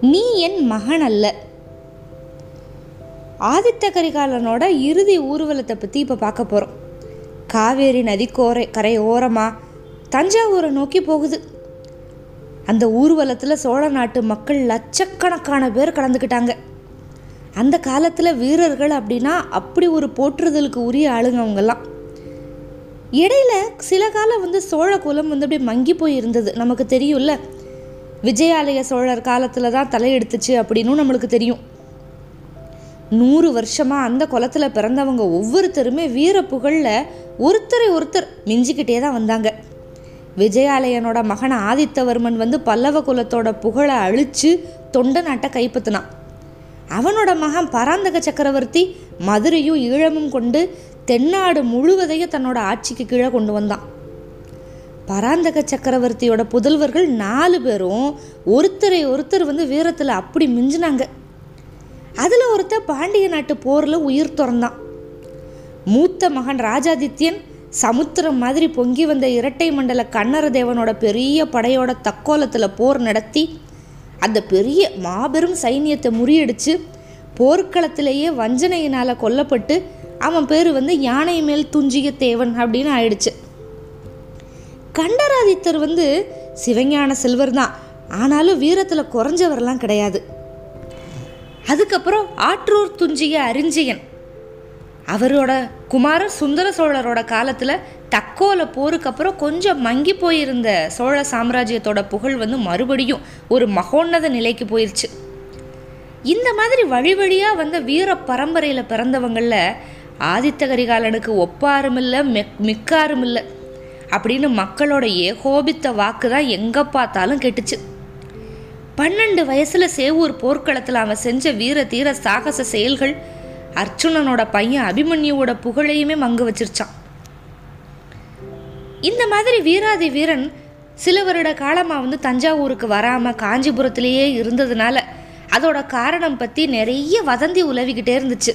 நீ என் மகன் அல்ல ஆதித்த கரிகாலனோட இறுதி ஊர்வலத்தை பற்றி இப்போ பார்க்க போகிறோம் காவேரி நதி கோரை கரை ஓரமாக தஞ்சாவூரை நோக்கி போகுது. அந்த ஊர்வலத்தில் சோழ நாட்டு மக்கள் லட்சக்கணக்கான பேர் கலந்துக்கிட்டாங்க. அந்த காலத்தில் வீரர்கள் அப்படின்னா அப்படி ஒரு போற்றுதலுக்கு உரிய ஆளுங்க அவங்கெல்லாம் இடையில சில காலம் வந்து சோழ குலம் வந்து அப்படியே மங்கி போய் இருந்தது நமக்கு தெரியும்ல விஜயாலய சோழர் காலத்தில் தான் தலையெடுத்துச்சு அப்படின்னும் நம்மளுக்கு தெரியும். நூறு வருஷமா அந்த குலத்தில் பிறந்தவங்க ஒவ்வொருத்தருமே வீர புகழில் ஒருத்தரை ஒருத்தர் மிஞ்சிக்கிட்டே தான் வந்தாங்க. விஜயாலயனோட மகன் ஆதித்தவர்மன் வந்து பல்லவ குலத்தோட புகழை அழிச்சு தொண்ட நாட்டை கைப்பற்றினான் அவனோட மகன் பராந்தக சக்கரவர்த்தி மதுரையும் ஈழமும் கொண்டு தென்னாடு முழுவதையும் தன்னோட ஆட்சிக்கு கீழே கொண்டு வந்தான். பராந்தக சக்கரவர்த்தியோட புதல்வர்கள் நாலு பேரும் ஒருத்தரை ஒருத்தர் வந்து வீரத்தில் அப்படி மிஞ்சினாங்க. அதில் ஒருத்தர் பாண்டிய நாட்டு போரில் உயிர் துறந்தான். மூத்த மகன் ராஜாதித்யன் சமுத்திரம் மாதிரி பொங்கி வந்த இரட்டை மண்டல கண்ணர தேவனோட பெரிய படையோட தக்கோலத்தில் போர் நடத்தி அந்த பெரிய மாபெரும் சைன்யத்தை முறியடிச்சு போர்க்களத்திலேயே வஞ்சனையினால் கொல்லப்பட்டு அவன் பேர் வந்து யானை மேல் துஞ்சிய தேவன் அப்படின்னு ஆயிடுச்சு. கண்டராதித்தர் வந்து சிவஞான செல்வர் தான் ஆனாலும் வீரத்தில் குறைஞ்சவரெல்லாம் கிடையாது. அதுக்கப்புறம் ஆற்றூர் துஞ்சிய அறிஞ்சியன் அவரோட குமாரர் சுந்தர சோழரோட காலத்தில் தக்கோல போருக்கு அப்புறம் கொஞ்சம் மங்கி போயிருந்த சோழ சாம்ராஜ்யத்தோட புகழ் வந்து மறுபடியும் ஒரு மகோன்னத நிலைக்கு போயிருச்சு. இந்த மாதிரி வழி வழியாக வந்த வீர பரம்பரையில் பிறந்தவங்களில் ஆதித்த கரிகாலனுக்கு ஒப்பாரும் இல்லை மிக்காரும் இல்லை அப்படின்னு மக்களோட ஏகோபித்த வாக்கு தான் எங்கே பார்த்தாலும் கெட்டுச்சு. பன்னெண்டு வயசில் சேவூர் போர்க்களத்தில் அவன் செஞ்ச வீர தீர சாகச செயல்கள் அர்ஜுனனோட பையன் அபிமன்யுவோட புகழையுமே மங்கு வச்சிருச்சான். இந்த மாதிரி வீராதி வீரன் சில வருட காலமாக வந்து தஞ்சாவூருக்கு வராமல் காஞ்சிபுரத்திலேயே இருந்ததுனால அதோட காரணம் பற்றி நிறைய வதந்தி உலவிக்கிட்டே இருந்துச்சு.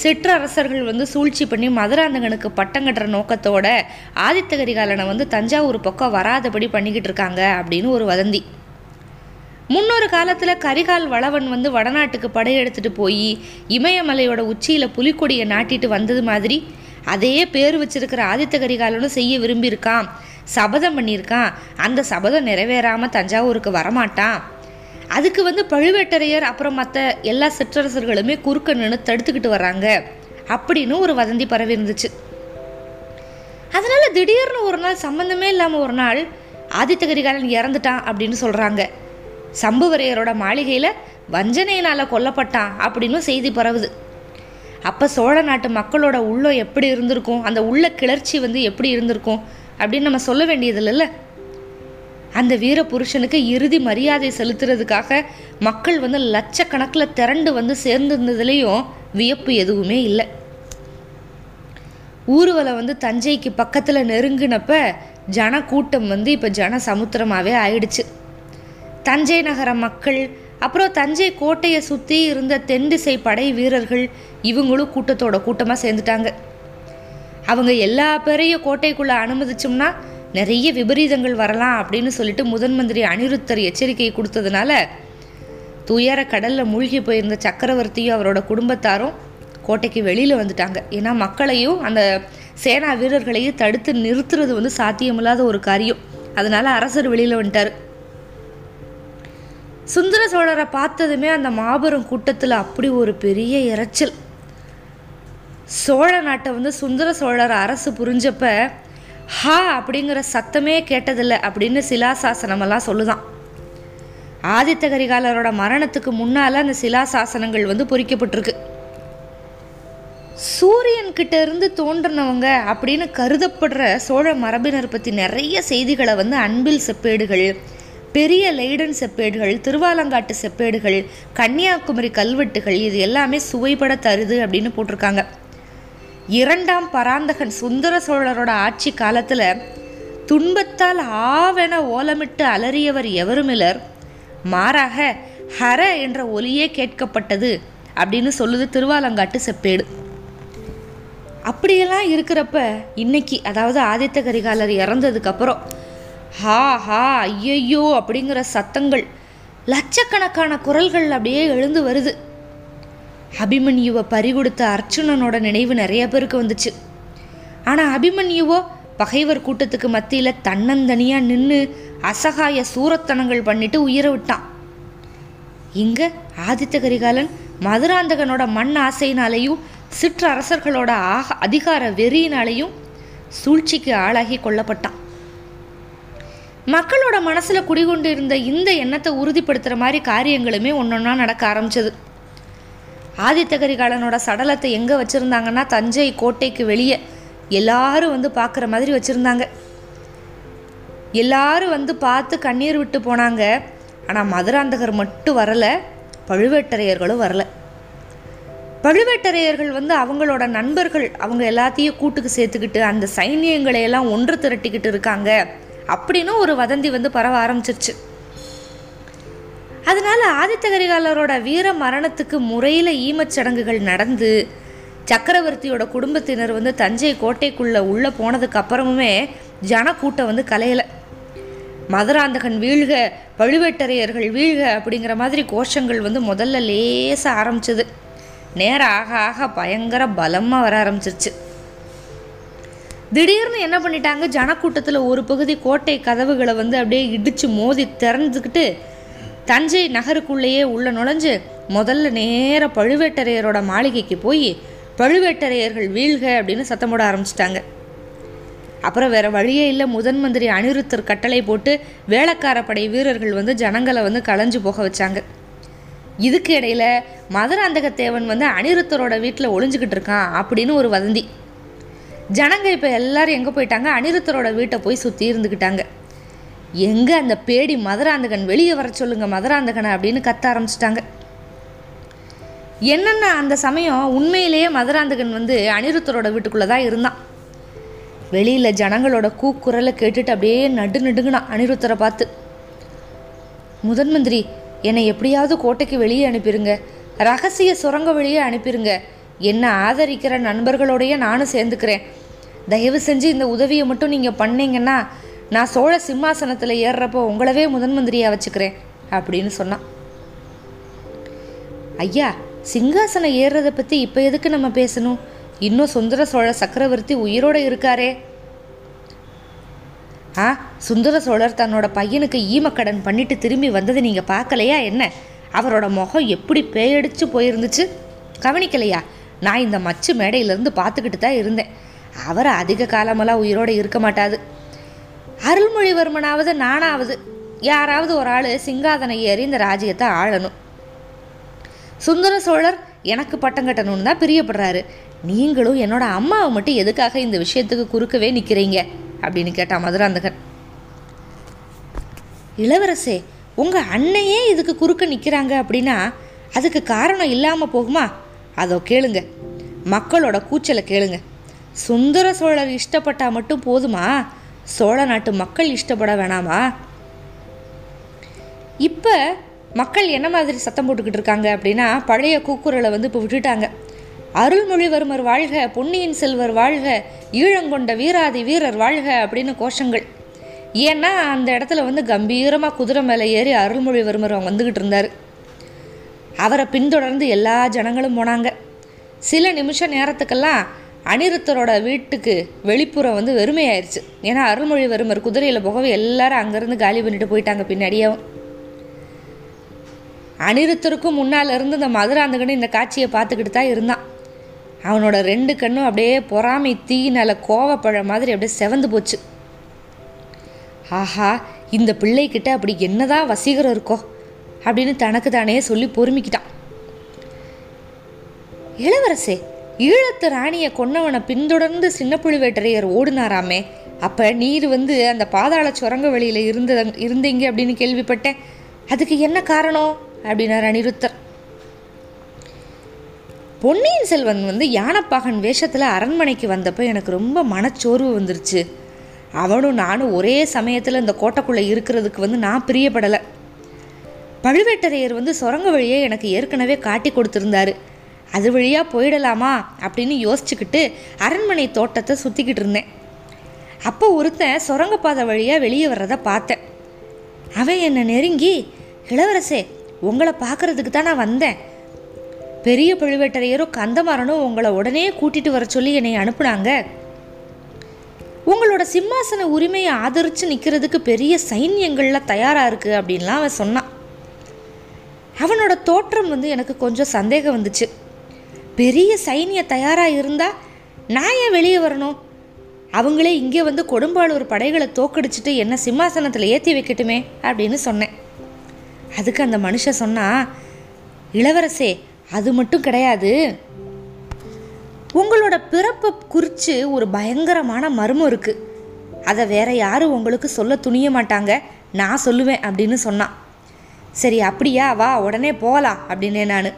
சிற்றரசர்கள் வந்து சூழ்ச்சி பண்ணி மதுராந்தகனுக்கு பட்டம் கட்டுற நோக்கத்தோட ஆதித்த கரிகாலனை வந்து தஞ்சாவூர் பக்கம் வராதபடி பண்ணிக்கிட்டு இருக்காங்க அப்படின்னு ஒரு வதந்தி. முன்னொரு காலத்தில் கரிகால் வளவன் வந்து வடநாட்டுக்கு படையெடுத்துட்டு போய் இமயமலையோட உச்சியில் புலிக்கொடியை நாட்டிட்டு வந்தது மாதிரி அதே பேர் வச்சிருக்கிற ஆதித்த கரிகாலனும் செய்ய விரும்பியிருக்கான் சபதம் பண்ணியிருக்கான் அந்த சபதம் நிறைவேறாமல் தஞ்சாவூருக்கு வரமாட்டான். அதுக்கு வந்து பழுவேட்டரையர் அப்புறம் மற்ற எல்லா சிற்றரசர்களுமே குறுக்க நின்று தடுத்துக்கிட்டு வர்றாங்க அப்படின்னு ஒரு வதந்தி பரவி இருந்துச்சு. அதனால திடீர்னு ஒரு நாள் சம்மந்தமே இல்லாமல் ஒரு நாள் ஆதித்த கரிகாலன் இறந்துட்டான் அப்படின்னு சொல்கிறாங்க சம்புவரையரோட மாளிகையில் வஞ்சனையினால் கொல்லப்பட்டான் அப்படின்னு செய்தி பரவுது. அப்போ சோழ நாட்டு மக்களோட உள்ளம் எப்படி இருந்திருக்கும்? அந்த உள்ள கிளர்ச்சி வந்து எப்படி இருந்திருக்கும்? அப்படின்னு நம்ம சொல்ல வேண்டியது அந்த வீர புருஷனுக்கு இறுதி மரியாதை செலுத்துறதுக்காக மக்கள் வந்து லட்சக்கணக்கில் திரண்டு வந்து சேர்ந்திருந்ததுலேயும் வியப்பு எதுவுமே இல்லை. ஊர்வலம் வந்து தஞ்சைக்கு பக்கத்தில் நெருங்கினப்ப ஜன கூட்டம் வந்து இப்போ ஜன சமுத்திரமாகவே ஆயிடுச்சு. தஞ்சை நகர மக்கள் அப்புறம் தஞ்சை கோட்டையை சுற்றி இருந்த தென் திசை படை வீரர்கள் இவங்களும் கூட்டத்தோட கூட்டமாக சேர்ந்துட்டாங்க. அவங்க எல்லா பேரையும் கோட்டைக்குள்ளே அனுமதிச்சோம்னா நிறைய விபரீதங்கள் வரலாம் அப்படின்னு சொல்லிட்டு முதன் மந்திரி அனிருத்தர் எச்சரிக்கை கொடுத்ததுனால துயர கடலில் மூழ்கி போயிருந்த சக்கரவர்த்தியும் அவரோட குடும்பத்தாரும் கோட்டைக்கு வெளியில் வந்துட்டாங்க. ஏன்னா மக்களையும் அந்த சேனா வீரர்களையும் தடுத்து நிறுத்துறது வந்து சாத்தியமில்லாத ஒரு காரியம். அதனால அரசர் வெளியில் வந்துட்டார். சுந்தர சோழரை பார்த்ததுமே அந்த மாபெரும் கூட்டத்தில் அப்படி ஒரு பெரிய இறைச்சல் சோழ நாட்டை வந்து சுந்தர சோழர் அரசு புரிஞ்சப்ப ஹா அப்படிங்கிற சத்தமே கேட்டதில்லை அப்படின்னு சிலாசாசனமெல்லாம் சொல்லுதான். ஆதித்த கரிகாலரோட மரணத்துக்கு முன்னால் அந்த சிலாசாசனங்கள் வந்து பொறிக்கப்பட்டிருக்கு. சூரியன்கிட்ட இருந்து தோன்றினவங்க அப்படின்னு கருதப்படுற சோழ மரபினர் பற்றி நிறைய செய்திகளை வந்து அன்பில் செப்பேடுகள் பெரிய லைடன் செப்பேடுகள் திருவாலங்காட்டு செப்பேடுகள் கன்னியாகுமரி கல்வெட்டுகள் இது எல்லாமே சுவைபட தருது அப்படின்னு போட்டிருக்காங்க. இரண்டாம் பராந்தகன் சுந்தர சோழரோட ஆட்சி காலத்தில் துன்பத்தால் ஆவென ஓலமிட்டு அலறியவர் எவருமிலர் மாறாக ஹர என்ற ஒலியே கேட்கப்பட்டது அப்படின்னு சொல்லுது திருவாலங்காட்டு செப்பேடு. அப்படியெல்லாம் இருக்கிறப்ப இன்னைக்கு அதாவது ஆதித்த கரிகாலர் இறந்ததுக்கப்புறம் ஹா ஹா ஐயையோ அப்படிங்கிற சத்தங்கள் லட்சக்கணக்கான குரல்கள் அப்படியே எழுந்து வருது. அபிமன்யுவை பறிகொடுத்த அர்ச்சுனனோட நினைவு நிறைய பேருக்கு வந்துச்சு. ஆனால் அபிமன்யுவோ பகைவர் கூட்டத்துக்கு மத்தியில் தன்னந்தனியாக நின்று அசகாய சூரத்தனங்கள் பண்ணிட்டு உயிரை விட்டான். இங்க ஆதித்த கரிகாலன் மதுராந்தகனோட மண் ஆசையினாலேயும் சிற்றரசர்களோட ஆக அதிகார வெறியினாலேயும் சூழ்ச்சிக்கு ஆளாகி கொல்லப்பட்டான். மக்களோட மனசில் குடிகொண்டு இருந்த இந்த எண்ணத்தை உறுதிப்படுத்துகிற மாதிரி காரியங்களுமே ஒன்னொன்னா நடக்க ஆரம்பிச்சது. ஆதித்த கரிகாலனோட சடலத்தை எங்கே வச்சுருந்தாங்கன்னா தஞ்சை கோட்டைக்கு வெளியே. எல்லாரும் வந்து பார்க்குற மாதிரி வச்சுருந்தாங்க. எல்லாரும் வந்து பார்த்து கண்ணீர் விட்டு போனாங்க. ஆனால் மதுராந்தகர் மட்டும் வரலை. பழுவேட்டரையர்களும் வரல. பழுவேட்டரையர்கள் வந்து அவங்களோட நண்பர்கள் அவங்க எல்லாத்தையும் கூட்டுக்கு சேர்த்துக்கிட்டு அந்த சைனியங்களை எல்லாம் ஒன்று திரட்டிக்கிட்டு இருக்காங்க. அப்படின்னு ஒரு வதந்தி வந்து பரவ ஆரம்பிச்சிருச்சு. அதனால் ஆதித்த கரிகாலரோட வீர மரணத்துக்கு முறையில் ஈமச்சடங்குகள் நடந்து சக்கரவர்த்தியோட குடும்பத்தினர் வந்து தஞ்சை கோட்டைக்குள்ளே உள்ளே போனதுக்கு அப்புறமுமே ஜனக்கூட்டம் வந்து கலையலை. மதுராந்தகன் வீழ்க பழுவேட்டரையர்கள் வீழ்க அப்படிங்கிற மாதிரி கோஷங்கள் வந்து முதல்ல லேசாக ஆரம்பிச்சது. நேரம் ஆக ஆக பயங்கர பலமாக வர ஆரம்பிச்சிருச்சு. திடீர்னு என்ன பண்ணிட்டாங்க? ஜனக்கூட்டத்தில் ஒரு பகுதி கோட்டை கதவுகளை வந்து அப்படியே இடித்து மோதி திறந்துக்கிட்டு தஞ்சை நகருக்குள்ளேயே உள்ள நுழைஞ்சு முதல்ல நேர பழுவேட்டரையரோட மாளிகைக்கு போய் பழுவேட்டரையர்கள் வீழ்க அப்படின்னு சத்தம் போட ஆரம்பிச்சிட்டாங்க. அப்புறம் வேற வழியே இல்லை முதன் மந்திரி அனிருத்தர் கட்டளை போட்டு வேளக்கார படை வீரர்கள் வந்து ஜனங்களை வந்து களைஞ்சு போக வச்சாங்க. இதுக்கு இடையில மதுராந்தகத்தேவன் வந்து அனிருத்தரோட வீட்டில் ஒளிஞ்சுக்கிட்டு இருக்கான் அப்படின்னு ஒரு வதந்தி. ஜனங்க இப்போ எல்லாரும் எங்கே போயிட்டாங்க? அனிருத்தரோட வீட்டை போய் சுற்றி இருந்துக்கிட்டாங்க எங்கே அந்த பேடி மதுராந்தகன்? வெளியே வர சொல்லுங்க மதுராந்தகனை அப்படின்னு கத்த ஆரம்பிச்சிட்டாங்க. என்னென்ன அந்த சமயம் உண்மையிலேயே மதுராந்தகன் வந்து அனிருத்தரோட வீட்டுக்குள்ளே தான் இருந்தான். வெளியில் ஜனங்களோட கூக்குரலை கேட்டுட்டு அப்படியே நடு நடுங்கினான் அனிருத்தரை பார்த்து. முதன் மந்திரி என்னை எப்படியாவது கோட்டைக்கு வெளியே அனுப்பிடுங்க ரகசிய சுரங்க வழியே அனுப்பிடுங்க என்னை ஆதரிக்கிற நண்பர்களோடையே நானும் சேர்ந்துக்கிறேன். தயவு செஞ்சு இந்த உதவியை மட்டும் நீங்கள் பண்ணீங்கன்னா நான் சோழ சிம்மாசனத்தில் ஏறுறப்போ உங்களவே முதன் மந்திரியாக வச்சுக்கிறேன் அப்படின்னு சொன்னான். ஐயா சிங்காசனம் ஏறுறதை பற்றி இப்போ எதுக்கு நம்ம பேசணும்? இன்னும் சுந்தர சோழ சக்கரவர்த்தி உயிரோட இருக்காரே. ஆ சுந்தர சோழர் தன்னோட பையனுக்கு ஈமக்கடன் பண்ணிட்டு திரும்பி வந்தது நீங்கள் பார்க்கலையா என்ன? அவரோட முகம் எப்படி பேயடிச்சு போயிருந்துச்சு? கவனிக்கலையா? நான் இந்த மச்சு மேடையிலேருந்து பார்த்துக்கிட்டு தான் இருந்தேன். அவர் அதிக காலமெல்லாம் உயிரோடு இருக்க மாட்டாது அருள்மொழிவர்மனாவது நானாவது. யாராவது ஒரு ஆள் சிங்காதனை ஏறி இந்த ராஜ்யத்தை ஆளணும். சுந்தர சோழர் எனக்கு பட்டம் கட்டணும்னு தான் பிரியப்படுறாரு. நீங்களும் என்னோட அம்மாவை மட்டும் எதுக்காக இந்த விஷயத்துக்கு குறுக்கவே நிற்கிறீங்க அப்படின்னு கேட்டான் மதுராந்தகன். இளவரசே உங்கள் அண்ணையே இதுக்கு குறுக்க நிற்கிறாங்க அப்படின்னா அதுக்கு காரணம் இல்லாமல் போகுமா? அதோ கேளுங்க. மக்களோட கூச்சலை கேளுங்க. சுந்தர சோழர் இஷ்டப்பட்டா மட்டும் போதுமா? சோழ நாட்டு மக்கள் இஷ்டப்பட வேணாமா? இப்போ மக்கள் என்ன மாதிரி சத்தம் போட்டுக்கிட்டு இருக்காங்க அப்படின்னா பழைய கூக்குரலை வந்து இப்போ விட்டுட்டாங்க. அருள்மொழிவர்மர் வாழ்க பொன்னியின் செல்வர் வாழ்க ஈழங்கொண்ட வீராதி வீரர் வாழ்க அப்படின்னு கோஷங்கள். ஏன்னா அந்த இடத்துல வந்து கம்பீரமாக குதிரை மேலே ஏறி அருள்மொழிவர்மர் அவங்க வந்துக்கிட்டு இருந்தார். அவரை பின்தொடர்ந்து எல்லா ஜனங்களும் போனாங்க. சில நிமிஷ நேரத்துக்கெல்லாம் அனிருத்தரோட வீட்டுக்கு வெளிப்புறம் வந்து வெறுமையாயிருச்சு. ஏன்னா அருள்மொழிவர்மர் குதிரையில் போகவே எல்லாரும் அங்கேருந்து காலி பண்ணிட்டு போயிட்டாங்க பின்னாடியாவும் அனிருத்தருக்கும் முன்னால் இருந்து இந்த மதுராந்தகன் இந்த காட்சியை பார்த்துக்கிட்டு தான் இருந்தான். அவனோட ரெண்டு கண்ணும் அப்படியே பொறாமை தீயினால கோவப்பழ மாதிரி அப்படியே செவந்து போச்சு. ஆஹா இந்த பிள்ளைக்கிட்ட அப்படி என்னதான் வசீகரம் இருக்கோ? அப்படின்னு தனக்கு தானே சொல்லி பொறுமிக்கிட்டான். இளவரசே ஈழத்து ராணியை கொன்னவனை பின்தொடர்ந்து சின்ன புழுவேட்டரையர் ஓடினாராமே. அப்போ நீர் வந்து அந்த பாதாள சுரங்க வழியில் இருந்த இருந்தீங்க அப்படின்னு கேள்விப்பட்டேன். அதுக்கு என்ன காரணம்? அப்படின்னார் அனிருத்தர். பொன்னியின் செல்வன் வந்து யானைப்பாகன் வேஷத்தில் அரண்மனைக்கு வந்தப்போ எனக்கு ரொம்ப மனச்சோர்வு வந்துருச்சு. அவனும் நானும் ஒரே சமயத்தில் இந்த கோட்டைக்குள்ளே இருக்கிறதுக்கு வந்து நான் பிரியப்படலை. பழுவேட்டரையர் வந்து சுரங்க வழியை எனக்கு ஏற்கனவே காட்டி கொடுத்துருந்தாரு. அது வழியாக போயிடலாமா அப்படின்னு யோசிச்சுக்கிட்டு அரண்மனை தோட்டத்தை சுற்றிக்கிட்டு இருந்தேன். அப்போ ஒருத்தன் சுரங்கப்பாதை வழியாக வெளியே வர்றதை பார்த்தேன். அவன் என்னை நெருங்கி இளவரசே உங்களை பார்க்கறதுக்கு தான் நான் வந்தேன். பெரிய பழுவேட்டரையரும் கந்தமாறனும் உங்களை உடனே கூட்டிகிட்டு வர சொல்லி என்னை அனுப்புனாங்க. உங்களோட சிம்மாசன உரிமையை ஆதரித்து நிற்கிறதுக்கு பெரிய சைன்யங்கள்லாம் தயாராக இருக்குது அப்படின்லாம் அவன் சொன்னான். அவனோட தோற்றம் வந்து எனக்கு கொஞ்சம் சந்தேகம் வந்துச்சு. பெரிய சைனிய தயாராக இருந்தால் நான் ஏன் வெளியே வரணும். அவங்களே இங்கே வந்து கொடும்பாளூர் படைகளை தோக்கடிச்சிட்டு என்ன சிம்மாசனத்தில் ஏற்றி வைக்கட்டுமே அப்படின்னு சொன்னேன். அதுக்கு அந்த மனுஷன் சொன்னா இளவரசே அது மட்டும் கிடையாது. உங்களோட பிறப்பை குறித்து ஒரு பயங்கரமான மர்மம் இருக்குது அதை வேற யாரும் உங்களுக்கு சொல்ல துணிய மாட்டாங்க. நான் சொல்லுவேன் அப்படின்னு சொன்னான். சரி அப்படியா வா உடனே போகலாம் அப்படின்னே நான்.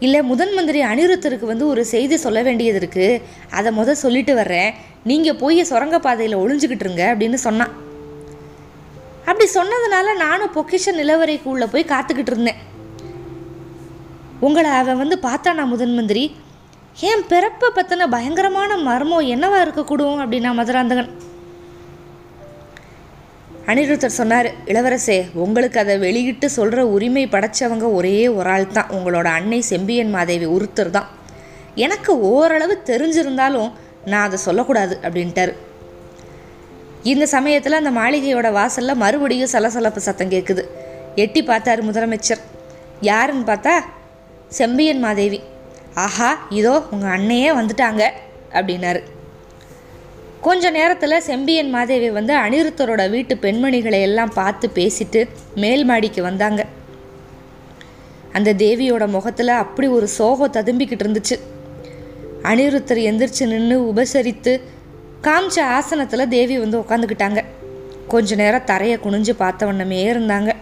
இல்லை முதன் மந்திரி அனிருத்தருக்கு வந்து ஒரு செய்தி சொல்ல வேண்டியது இருக்குது அதை முதல் சொல்லிட்டு வர்றேன். நீங்கள் போய் சுரங்கப்பாதையில் ஒளிஞ்சுக்கிட்டு இருங்க அப்படின்னு சொன்னான் அப்படி சொன்னதுனால நானும் பொக்கிஷ நிலவரைக்கு உள்ளே போய் காத்துக்கிட்டு இருந்தேன். உங்களை அவன் வந்து பார்த்தானா முதன் மந்திரி. என் பிறப்பை பற்றின பயங்கரமான மர்மம் என்னவா இருக்கக்கூடும்? அப்படின்னா மதுராந்தகன். அனிருத்தர் சொன்னார் இளவரசே உங்களுக்கு அதை வெளியிட்டு சொல்கிற உரிமை படைச்சவங்க ஒரே ஒரு ஆள் தான். உங்களோட அன்னை செம்பியன் மாதேவி ஒருத்தர் தான். எனக்கு ஓரளவு தெரிஞ்சிருந்தாலும் நான் அதை சொல்லக்கூடாது அப்படின்ட்டாரு. இந்த சமயத்தில் அந்த மாளிகையோட வாசலில் மறுபடியும் சலசலப்பு சத்தம் கேட்குது எட்டி பார்த்தாரு முதலமைச்சர். யாருன்னு பார்த்தா செம்பியன் மாதேவி. ஆஹா இதோ உங்கள் அண்ணையே வந்துட்டாங்க அப்படின்னாரு. கொஞ்ச நேரத்தில் செம்பியன் மாதேவி வந்து அனிருத்தரோட வீட்டு பெண்மணிகளை எல்லாம் பார்த்து பேசிட்டு மேல் மாடிக்கு வந்தாங்க. அந்த தேவியோட முகத்தில் அப்படி ஒரு சோகம் ததும்பிக்கிட்டு இருந்துச்சு. அனிருத்தர் எந்திரிச்சு நின்று உபசரித்து காமிச்ச ஆசனத்தில் தேவி வந்து உட்காந்துக்கிட்டாங்க கொஞ்ச நேரம் தரையை குனிஞ்சு பார்த்த வண்ணமே இருந்தாங்க.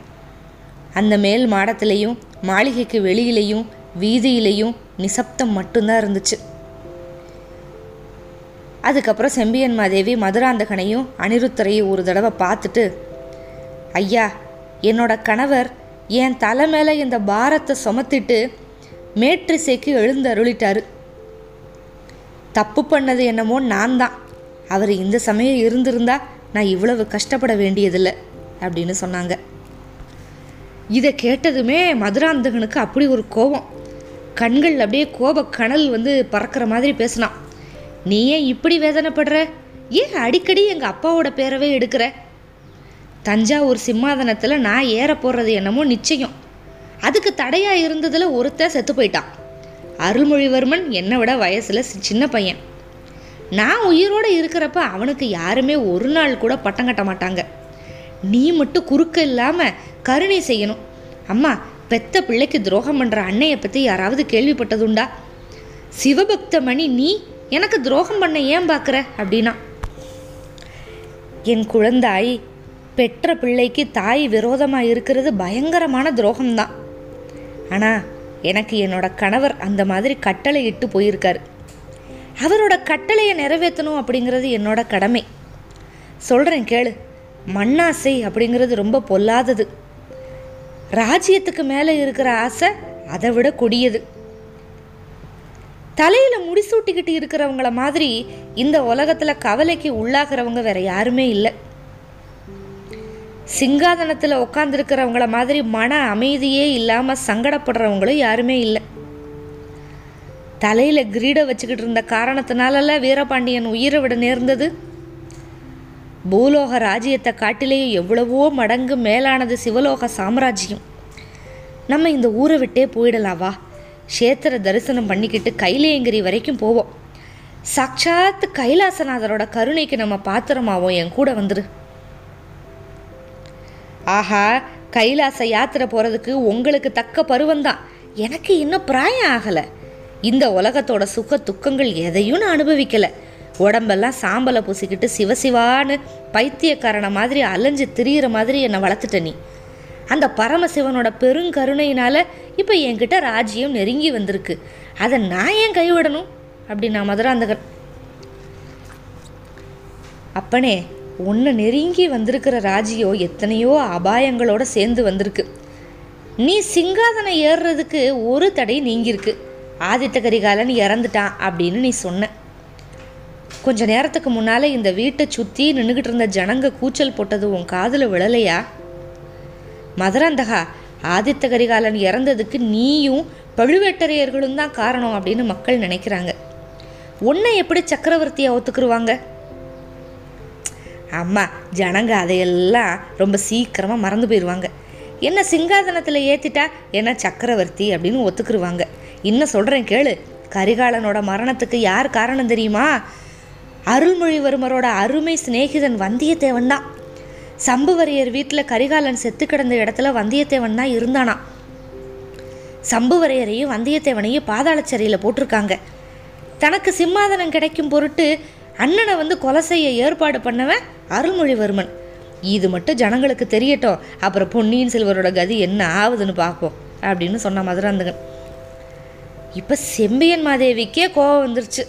அந்த மேல் மாடத்திலையும் மாளிகைக்கு வெளியிலையும் வீதியிலையும் நிசப்தம் மட்டும்தான் இருந்துச்சு. அதுக்கப்புறம் செம்பியன் மாதேவி மதுராந்தகனையும் அனிருத்தரையும் ஒரு தடவை பார்த்துட்டு ஐயா என்னோட கணவர் என் தலை மேலே இந்த பாரத்தை சுமத்திட்டு மேற்றிசைக்கு எழுந்து அருளிட்டாரு தப்பு பண்ணது என்னமோ நான் தான். அவர் இந்த சமயம் இருந்திருந்தா நான் இவ்வளவு கஷ்டப்பட வேண்டியதில்லை அப்படின்னு சொன்னாங்க. இதை கேட்டதுமே மதுராந்தகனுக்கு அப்படி ஒரு கோபம். கண்கள் அப்படியே கோப கனல் வந்து பறக்கிற மாதிரி பேசினான். நீ ஏன் இப்படி வேதனைப்படுற? ஏன் அடிக்கடி எங்கள் அப்பாவோட பேரவே எடுக்கிற? தஞ்சாவூர் சிம்மாதனத்தில் நான் ஏற போகிறது என்னமோ நிச்சயம். அதுக்கு தடையாக இருந்ததில் ஒருத்தன் செத்து போயிட்டான் அருள்மொழிவர்மன் என்னை விட வயசில் சின்ன பையன். நான் உயிரோடு இருக்கிறப்ப அவனுக்கு யாருமே ஒரு நாள் கூட பட்டம் கட்ட மாட்டாங்க. நீ மட்டும் குறுக்க இல்லாமல் கருணை செய்யணும். அம்மா பெத்த பிள்ளைக்கு துரோகம் பண்ணுற அன்னையை பற்றி யாராவது கேள்விப்பட்டதுண்டா? சிவபக்த மணி நீ எனக்கு துரோகம் பண்ண ஏன் பார்க்குற அப்படின்னா என் குழந்தாய் பெற்ற பிள்ளைக்கு தாய் விரோதமாக இருக்கிறது பயங்கரமான துரோகம்தான். ஆனால் எனக்கு என்னோட கணவர் அந்த மாதிரி கட்டளை இட்டு போயிருக்காரு. அவரோட கட்டளையை நிறைவேற்றணும் அப்படிங்கிறது என்னோட கடமை. சொல்கிறேன் கேளு மண்ணாசை அப்படிங்கிறது ரொம்ப பொல்லாதது. ராஜ்யத்துக்கு மேலே இருக்கிற ஆசை அதை விட கொடியது. தலையில முடிசூட்டிக்கிட்டு இருக்கிறவங்கள மாதிரி இந்த உலகத்துல கவலைக்கு உள்ளாகிறவங்க வேற யாருமே இல்லை. சிங்காதனத்துல உட்காந்துருக்கிறவங்கள மாதிரி மன அமைதியே இல்லாம சங்கடப்படுறவங்களும் யாருமே இல்லை. தலையில கிரீட வச்சுக்கிட்டு இருந்த காரணத்தினாலல்ல வீரபாண்டியன் உயிரை விட நேர்ந்தது. பூலோக ராஜ்யத்தை காட்டிலேயே எவ்வளவோ மடங்கு மேலானது சிவலோக சாம்ராஜ்யம். நம்ம இந்த ஊரை விட்டே போயிடலாவா? க்ஷேத்திர தரிசனம் பண்ணிக்கிட்டு கைலேயங்கிரி வரைக்கும் போவோம். சாட்சாத் கைலாசநாதரோட கருணைக்கு நம்ம பாத்திரமாவோம். என் கூட வந்துரு. ஆஹா கைலாச யாத்திரை போகிறதுக்கு உங்களுக்கு தக்க பருவம்தான் எனக்கு இன்னும் பிராயம் ஆகலை. இந்த உலகத்தோட சுக துக்கங்கள் எதையும் நான் அனுபவிக்கலை. உடம்பெல்லாம் சாம்பலை பூசிக்கிட்டு சிவசிவான்னு பைத்தியக்காரனை மாதிரி அலைஞ்சு திரியிற மாதிரி என்னை வளர்த்துட்ட நீ. அந்த பரமசிவனோட பெருங்கருணையினால இப்போ என்கிட்ட ராஜ்யம் நெருங்கி வந்திருக்கு. அதை நான் ஏன் கைவிடணும்? அப்படின்னா மதுராந்தகன் அப்பனே உன்னை நெருங்கி வந்திருக்கிற ராஜ்யம் எத்தனையோ அபாயங்களோட சேர்ந்து வந்திருக்கு. நீ சிங்காதனம் ஏறுறதுக்கு ஒரு தடை நீங்கியிருக்கு ஆதித்த கரிகாலன் இறந்துட்டான் அப்படின்னு நீ சொன்ன. கொஞ்ச நேரத்துக்கு முன்னால் இந்த வீட்டை சுற்றி நின்றுக்கிட்டு இருந்த ஜனங்க கூச்சல் போட்டது உன் காதில் விழலையா? மதுராந்தகா ஆதித்த கரிகாலன் இறந்ததுக்கு நீயும் பழுவேட்டரையர்களும் தான் காரணம் அப்படின்னு மக்கள் நினைக்கிறாங்க. உன்னை எப்படி சக்கரவர்த்தியை ஒத்துக்குருவாங்க? ஆமாம் ஜனங்க அதையெல்லாம் ரொம்ப சீக்கிரமாக மறந்து போயிடுவாங்க என்ன சிங்காதனத்தில் ஏற்றிட்டா என்ன சக்கரவர்த்தி அப்படின்னு ஒத்துக்குருவாங்க. இன்னும் சொல்கிறேன் கேளு கரிகாலனோட மரணத்துக்கு யார் காரணம் தெரியுமா? அருள்மொழிவர்மரோட அருமை சிநேகிதன் வந்தியத்தேவன் தான். சம்புவரையர் வீட்டில் கரிகாலன் செத்து கிடந்த இடத்துல வந்தியத்தேவன் தான் இருந்தானா? சம்புவரையரையும் வந்தியத்தேவனையும் பாதாள சிறையில் போட்டிருக்காங்க. தனக்கு சிம்மாதனம் கிடைக்கும் பொருட்டு அண்ணனை வந்து கொலை செய்ய ஏற்பாடு பண்ணவன் அருள்மொழிவர்மன். இது மட்டும் ஜனங்களுக்கு தெரியட்டும். அப்புறம் பொன்னியின் செல்வரோட கதி என்ன ஆகுதுன்னு பார்ப்போம் அப்படின்னு சொன்ன மதுராந்தகன். இப்போ செம்பியன் மாதேவிக்கே கோவம் வந்துருச்சு.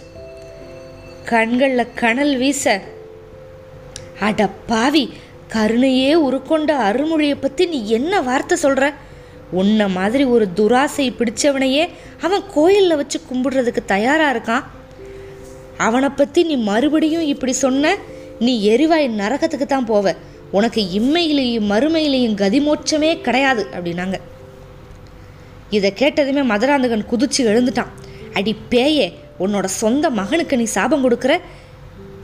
கண்களில் கனல் வீச. அட பாவி கருணையே உருக்கொண்ட அருள்மொழியை பற்றி நீ என்ன வார்த்தை சொல்கிற உன்னை மாதிரி ஒரு துராசை பிடிச்சவனையே அவன் கோயிலில் வச்சு கும்பிடுறதுக்கு தயாராக இருக்கான். அவனை பற்றி நீ மறுபடியும் இப்படி சொன்ன நீ எரிவாய் நரகத்துக்கு தான் போவ. உனக்கு இம்மையிலையும் மறுமையிலேயும் கதிமோட்சமே கிடையாது அப்படின்னாங்க. இதை கேட்டதுமே மதுராந்தகன் குதிச்சு எழுந்துட்டான். அடி பேயே உன்னோட சொந்த மகனுக்கு நீ சாபம் கொடுக்குற?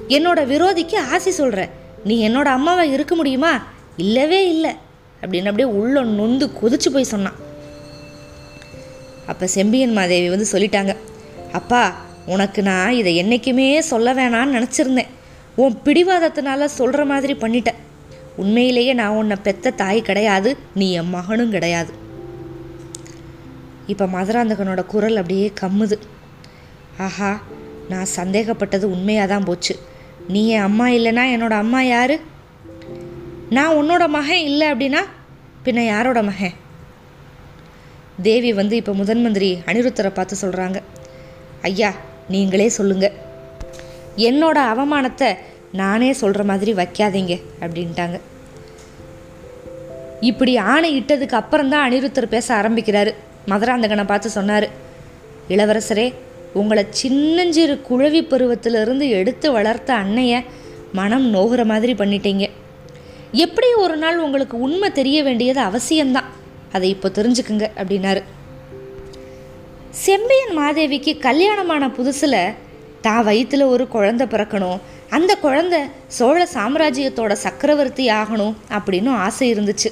என்னோட விரோதிக்கு ஆசி சொல்கிற நீ என்னோட அம்மாவை இருக்க முடியுமா? இல்லவே இல்லை. அப்படின்னு அப்படியே உள்ள நொந்து கொதிச்சு போய் சொன்னான். அப்போ செம்பியன் மாதேவி வந்து சொல்லிட்டாங்க அப்பா உனக்கு நான் இதை என்றைக்குமே சொல்ல வேணான்னு நினச்சிருந்தேன். உன் பிடிவாதத்தினால சொல்கிற மாதிரி பண்ணிட்டேன். உண்மையிலேயே நான் உன்னை பெத்த தாய் கிடையாது நீ என் மகனும் கிடையாது. இப்போ மதுராந்தகனோட குரல் அப்படியே கம்முது. ஆஹா நான் சந்தேகப்பட்டது உண்மையாக தான் போச்சு. நீ என் அம்மா இல்லைன்னா என்னோட அம்மா யார்? நான் உன்னோட மகன் இல்லை அப்படின்னா பின்ன யாரோட மகன்? தேவி வந்து இப்போ முதன் மந்திரி அனிருத்தரை பார்த்து சொல்கிறாங்க ஐயா நீங்களே சொல்லுங்க. என்னோட அவமானத்தை நானே சொல்கிற மாதிரி வைக்காதீங்க அப்படின்ட்டாங்க. இப்படி ஆணை இட்டதுக்கு அப்புறம் தான் அனிருத்தர் பேச ஆரம்பிக்கிறாரு. மதுராந்தகனை பார்த்து சொன்னார். இளவரசரே உங்களை சின்னஞ்சிறு குழவி பருவத்திலிருந்து எடுத்து வளர்த்த அன்னைய மனம் நோகிற மாதிரி பண்ணிட்டீங்க. எப்படி ஒரு நாள் உங்களுக்கு உண்மை தெரிய வேண்டியது அவசியம்தான். அதை இப்போ தெரிஞ்சுக்குங்க அப்படின்னாரு. செம்பியன் மாதேவிக்கு கல்யாணமான புதுசில் தான் வயிற்றில் ஒரு குழந்தை பிறக்கணும். அந்த குழந்தை சோழ சாம்ராஜ்யத்தோட சக்கரவர்த்தி ஆகணும் அப்படின்னு ஆசை இருந்துச்சு.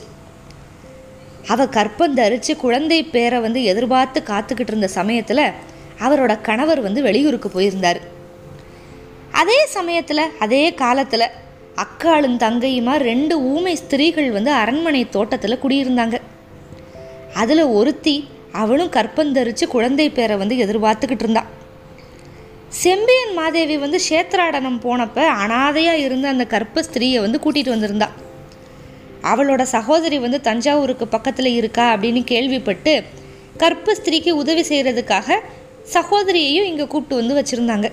அவள் கற்பம் தரித்து குழந்தை பேரை வந்து எதிர்பார்த்து காத்துக்கிட்டு இருந்த சமயத்தில் அவரோட கணவர் வந்து வெளியூருக்கு போயிருந்தார். அதே சமயத்தில் அதே காலத்தில் அக்காளும் தங்கையுமா ரெண்டு ஊமை ஸ்திரீகள் வந்து அரண்மனை தோட்டத்தில் குடியிருந்தாங்க. அதில் ஒருத்தி அவளும் கற்பந்தரித்து குழந்தை பேரை வந்து எதிர்பார்த்துக்கிட்டு இருந்தா. செம்பியன் மாதேவி வந்து சேத்ராடனம் போனப்ப அனாதையாக இருந்த அந்த கற்ப ஸ்திரீயை வந்து கூட்டிகிட்டு வந்திருந்தா. அவளோட சகோதரி வந்து தஞ்சாவூருக்கு பக்கத்தில் இருக்கா அப்படின்னு கேள்விப்பட்டு கற்ப ஸ்திரீக்கு உதவி செய்கிறதுக்காக சகோதரியையும் இங்கே கூப்பிட்டு வந்து வச்சுருந்தாங்க.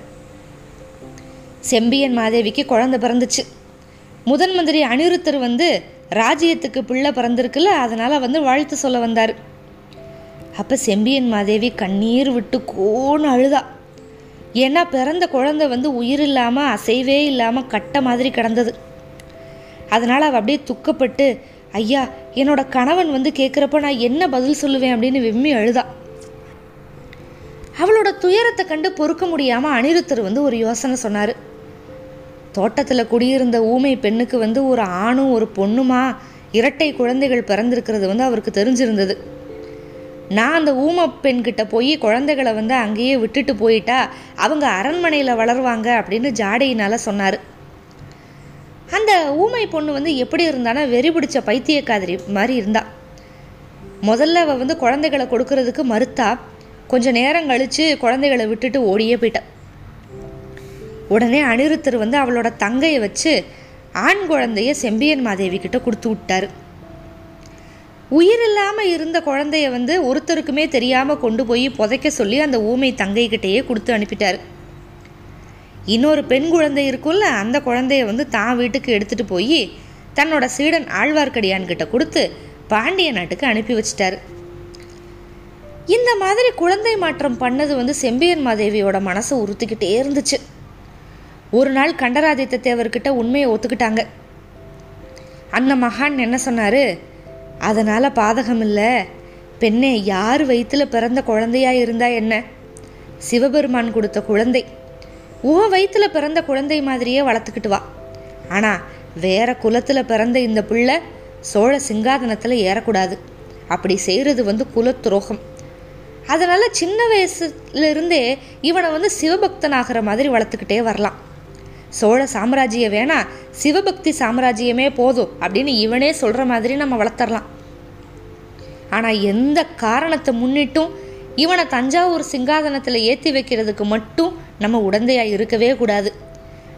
செம்பியன் மாதேவிக்கு குழந்தை பிறந்துச்சு. முதன் மந்திரி அனிருத்தர் வந்து ராஜ்யத்துக்கு பிள்ளை பிறந்திருக்குல்ல அதனால் வந்து வாழ்த்து சொல்ல வந்தார். அப்போ செம்பியன் மாதேவி கண்ணீர் விட்டு கோன்னு அழுதா. ஏன்னா பிறந்த குழந்தை வந்து உயிர் இல்லாமல் அசைவே இல்லாமல் கட்ட மாதிரி கிடந்தது. அதனால் அவள் அப்படியே துக்கப்பட்டு ஐயா என்னோட கணவன் வந்து கேட்குறப்ப நான் என்ன பதில் சொல்லுவேன்? அப்படின்னு வெம்மி அழுதா. அவளோட துயரத்தை கண்டு பொறுக்க முடியாமல் அனிருத்தர் வந்து ஒரு யோசனை சொன்னார். தோட்டத்தில் குடியிருந்த ஊமை பெண்ணுக்கு வந்து ஒரு ஆணும் ஒரு பொண்ணுமா இரட்டை குழந்தைகள் பிறந்திருக்கிறது வந்து அவருக்கு தெரிஞ்சிருந்தது. நான் அந்த ஊமை பெண்கிட்ட போய் குழந்தைகளை வந்து அங்கேயே விட்டுட்டு போயிட்டா அவங்க அரண்மனையில் வளருவாங்க அப்படின்னு ஜாடையினால் சொன்னார். அந்த ஊமை பொண்ணு வந்து எப்படி இருந்தானா வெறி பிடிச்ச பைத்தியக்காதிரி மாதிரி இருந்தா. முதல்ல அவள் வந்து குழந்தைகளை கொடுக்கறதுக்கு மறுத்தா கொஞ்ச நேரம் கழித்து குழந்தைகளை விட்டுட்டு ஓடியே போயிட்டேன் உடனே அனிருத்தர் வந்து அவளோட தங்கையை வச்சு ஆண் குழந்தைய செம்பியன் மாதேவி கிட்ட கொடுத்து விட்டாரு. உயிர் இல்லாமல் இருந்த குழந்தைய வந்து ஒருத்தருக்குமே தெரியாமல் கொண்டு போய் புதைக்க சொல்லி அந்த ஊமை தங்கைக்கிட்டேயே கொடுத்து அனுப்பிட்டார். இன்னொரு பெண் குழந்தை இருக்கும்ல அந்த குழந்தைய வந்து தான் வீட்டுக்கு எடுத்துட்டு போய் தன்னோட சீடன் ஆழ்வார்க்கடியான்கிட்ட கொடுத்து பாண்டிய நாட்டுக்கு அனுப்பி வச்சிட்டாரு. இந்த மாதிரி குழந்தை மாற்றம் பண்ணது வந்து செம்பியன் மாதேவியோட மனசை உறுத்திக்கிட்டே இருந்துச்சு. ஒரு நாள் கண்டராதித்த தேவர்கிட்ட உண்மையை ஒத்துக்கிட்டாங்க. அந்த மகான் என்ன சொன்னாரு? அதனால பாதகம் இல்லை. பெண்ணே யார் வயிற்றுல பிறந்த குழந்தையா இருந்தா என்ன? சிவபெருமான் கொடுத்த குழந்தை. உன் வயிற்றுல பிறந்த குழந்தை மாதிரியே வளர்த்துக்கிட்டு வா. ஆனால் வேற குலத்தில் பிறந்த இந்த பிள்ளை சோழ சிங்காதனத்தில் ஏறக்கூடாது. அப்படி செய்கிறது வந்து குலத்துரோகம். அதனால் சின்ன வயசுல இருந்தே இவனை வந்து சிவபக்தனாகிற மாதிரி வளர்த்துக்கிட்டே வரலாம். சோழ சாம்ராஜ்யம் வேணா சிவபக்தி சாம்ராஜ்யமே போதும் அப்படின்னு இவனே சொல்கிற மாதிரி நம்ம வளர்த்தரலாம். ஆனால் எந்த காரணத்தை முன்னிட்டும் இவனை தஞ்சாவூர் சிங்காதனத்தில் ஏற்றி வைக்கிறதுக்கு மட்டும் நம்ம உடந்தையாக இருக்கவே கூடாது.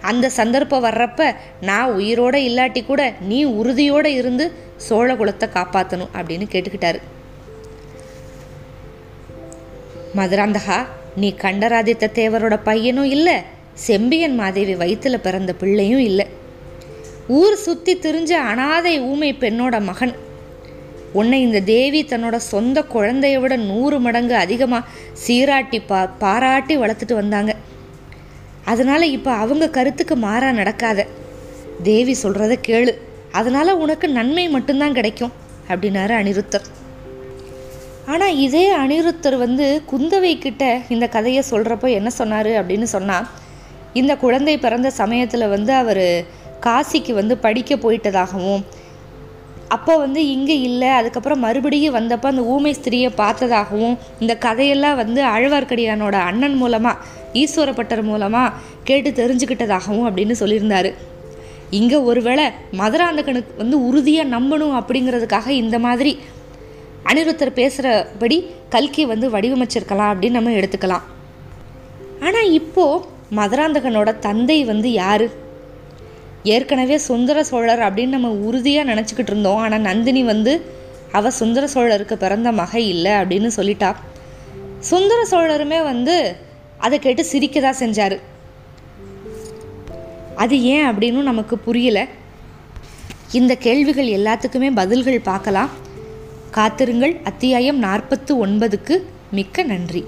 அந்த சந்தர்ப்பம் வர்றப்ப நான் உயிரோட இல்லாட்டி கூட நீ உறுதியோடு இருந்து சோழ குலத்தை காப்பாற்றணும் அப்படின்னு கேட்டுக்கிட்டாரு. மதுராந்தகா நீ கண்டராதித்த தேவரோட பையனும் இல்லை செம்பியன் மாதேவி வயிற்றுல பிறந்த பிள்ளையும் இல்லை. ஊர் சுற்றி திரிஞ்ச அனாதை ஊமை பெண்ணோட மகன். உன்னை இந்த தேவி தன்னோட சொந்த குழந்தைய விட நூறு மடங்கு அதிகமாக சீராட்டி பா பாராட்டி வளர்த்துட்டு வந்தாங்க. அதனால் இப்போ அவங்க கருத்துக்கு மாறாக நடக்காத. தேவி சொல்கிறத கேளு. அதனால் உனக்கு நன்மை மட்டும்தான் கிடைக்கும் அப்படின்னாரு அனிருத்தர். ஆனால் இதே அனிருத்தர் வந்து குந்தவை கிட்ட இந்த கதையை சொல்கிறப்போ என்ன சொன்னார் அப்படின்னு சொன்னால் இந்த குழந்தை பிறந்த சமயத்தில் வந்து அவர் காசிக்கு வந்து படிக்க போயிட்டதாகவும் அப்போ வந்து இங்கே இல்லை அதுக்கப்புறம் மறுபடியும் வந்தப்போ அந்த ஊமை ஸ்திரியை பார்த்ததாகவும் இந்த கதையெல்லாம் வந்து ஆழ்வார்க்கடியானோட அண்ணன் மூலமாக ஈஸ்வரப்பட்டர் மூலமாக கேட்டு தெரிஞ்சுக்கிட்டதாகவும் அப்படின்னு சொல்லியிருந்தார். இங்கே ஒருவேளை மதுராந்தகனுக்கு வந்து உறுதியாக நம்பணும் அப்படிங்கிறதுக்காக இந்த மாதிரி அனிருத்தர் பேசுகிறபடி கல்கி வந்து வடிவமைச்சிருக்கலாம் அப்படின்னு நம்ம எடுத்துக்கலாம். ஆனால் இப்போது மதுராந்தகனோட தந்தை வந்து யார்? ஏற்கனவே சுந்தர சோழர் அப்படின்னு நம்ம உறுதியாக நினச்சிக்கிட்டு இருந்தோம். ஆனால் நந்தினி வந்து அவ சுந்தர சோழருக்கு பிறந்த மகை இல்லை அப்படின்னு சொல்லிட்டா. சுந்தர சோழருமே வந்து அதை கேட்டு சிரிக்க தான் செஞ்சார். அது ஏன் அப்படின்னு நமக்கு புரியல. இந்த கேள்விகள் எல்லாத்துக்குமே பதில்கள் பார்க்கலாம். காத்திருங்கள். அத்தியாயம் நாற்பத்து ஒன்பதுக்கு மிக்க நன்றி.